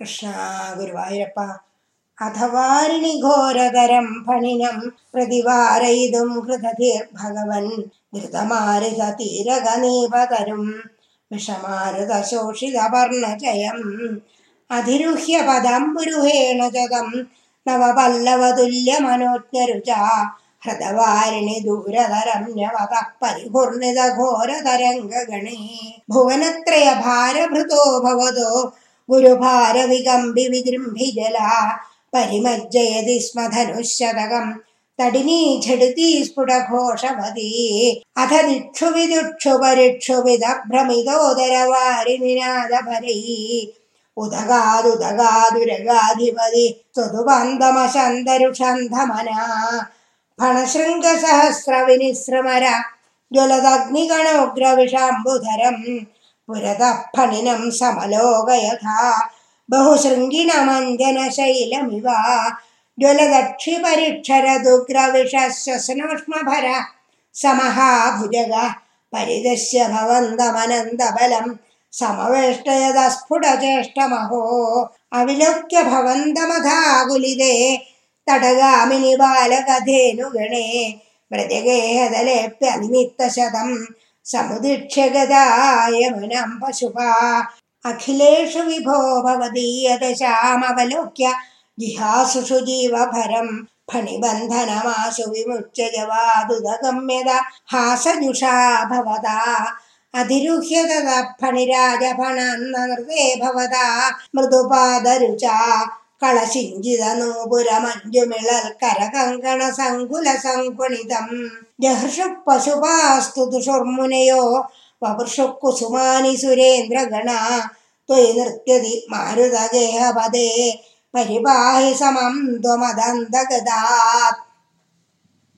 കൃഷ്ണ ഗുരുവായൂരപ്പ അഥവാരിണി ഘോരതരം ഫണിനം പ്രതിവാരയിതും കൃതധീർ ഭഗവൻ ധൃതമാരുത തീരകനീപതരും വിഷമാരുത ശോഷിതപർണചയം അധിരുഹ്യ പദം പുരുഹേണ ജതം നവപല്ലവതുല്യമനോജ്ഞരുച ഹൃദവാരിണി ദൂരതരം ഞവത പരിപൂർണിത ഘോരതരംഗണേ ഭുവനത്രയ ഭാരഭൃതോ ഭവതോ स्फुटघोषी अथ निक्षुभि दुक्षुभरिक्षुभिमिदोदर वारिनिनादभरै उदगादुदगादुरगाधिपति फणशृङ्गसहस्रविनिसृमर फणशृङ्गसहस्रविनिस्रमर ज्वलदग्निगणोग्रविषाम्बुधरम् पुरतः पणिनं समलोकयथा बहुशृङ्गिणमञ्जनशैलमिव ज्वलदक्षिपरिक्षरदुग्रविषर समहाभुजग समवेष्ट भवन्तमनन्दबलं समवेष्टयदस्फुटचेष्टमहो अविलोक्य भवन्तमधाकुलिदे तडगामिनिबालकधेनुगणे व्रजगेहदलेऽप्यनिमित्तशतम् समुदिक्षगदायमुनं पशुपा। अखिलेषु विभो भवदीयदशामवलोक्य जिहासुषु जीवभरं फणिबन्धनमाशु विमुच्चय वा दुदगम्यता हासनुषा भवता अधिरुह्य तणिराजफणे भवता। मृदुपादरुचा നൂപുരമഞ്ജുമിളൽ കരകങ്കണ സങ്കുല സങ്കുണിതം ജഹർഷു പശുപാസ്തു കുസുമാനി സുരേന്ദ്രഗണ. ത്വയി നൃത്യതി പരിപാഹി സമം ത്വമദന്തഗതാത്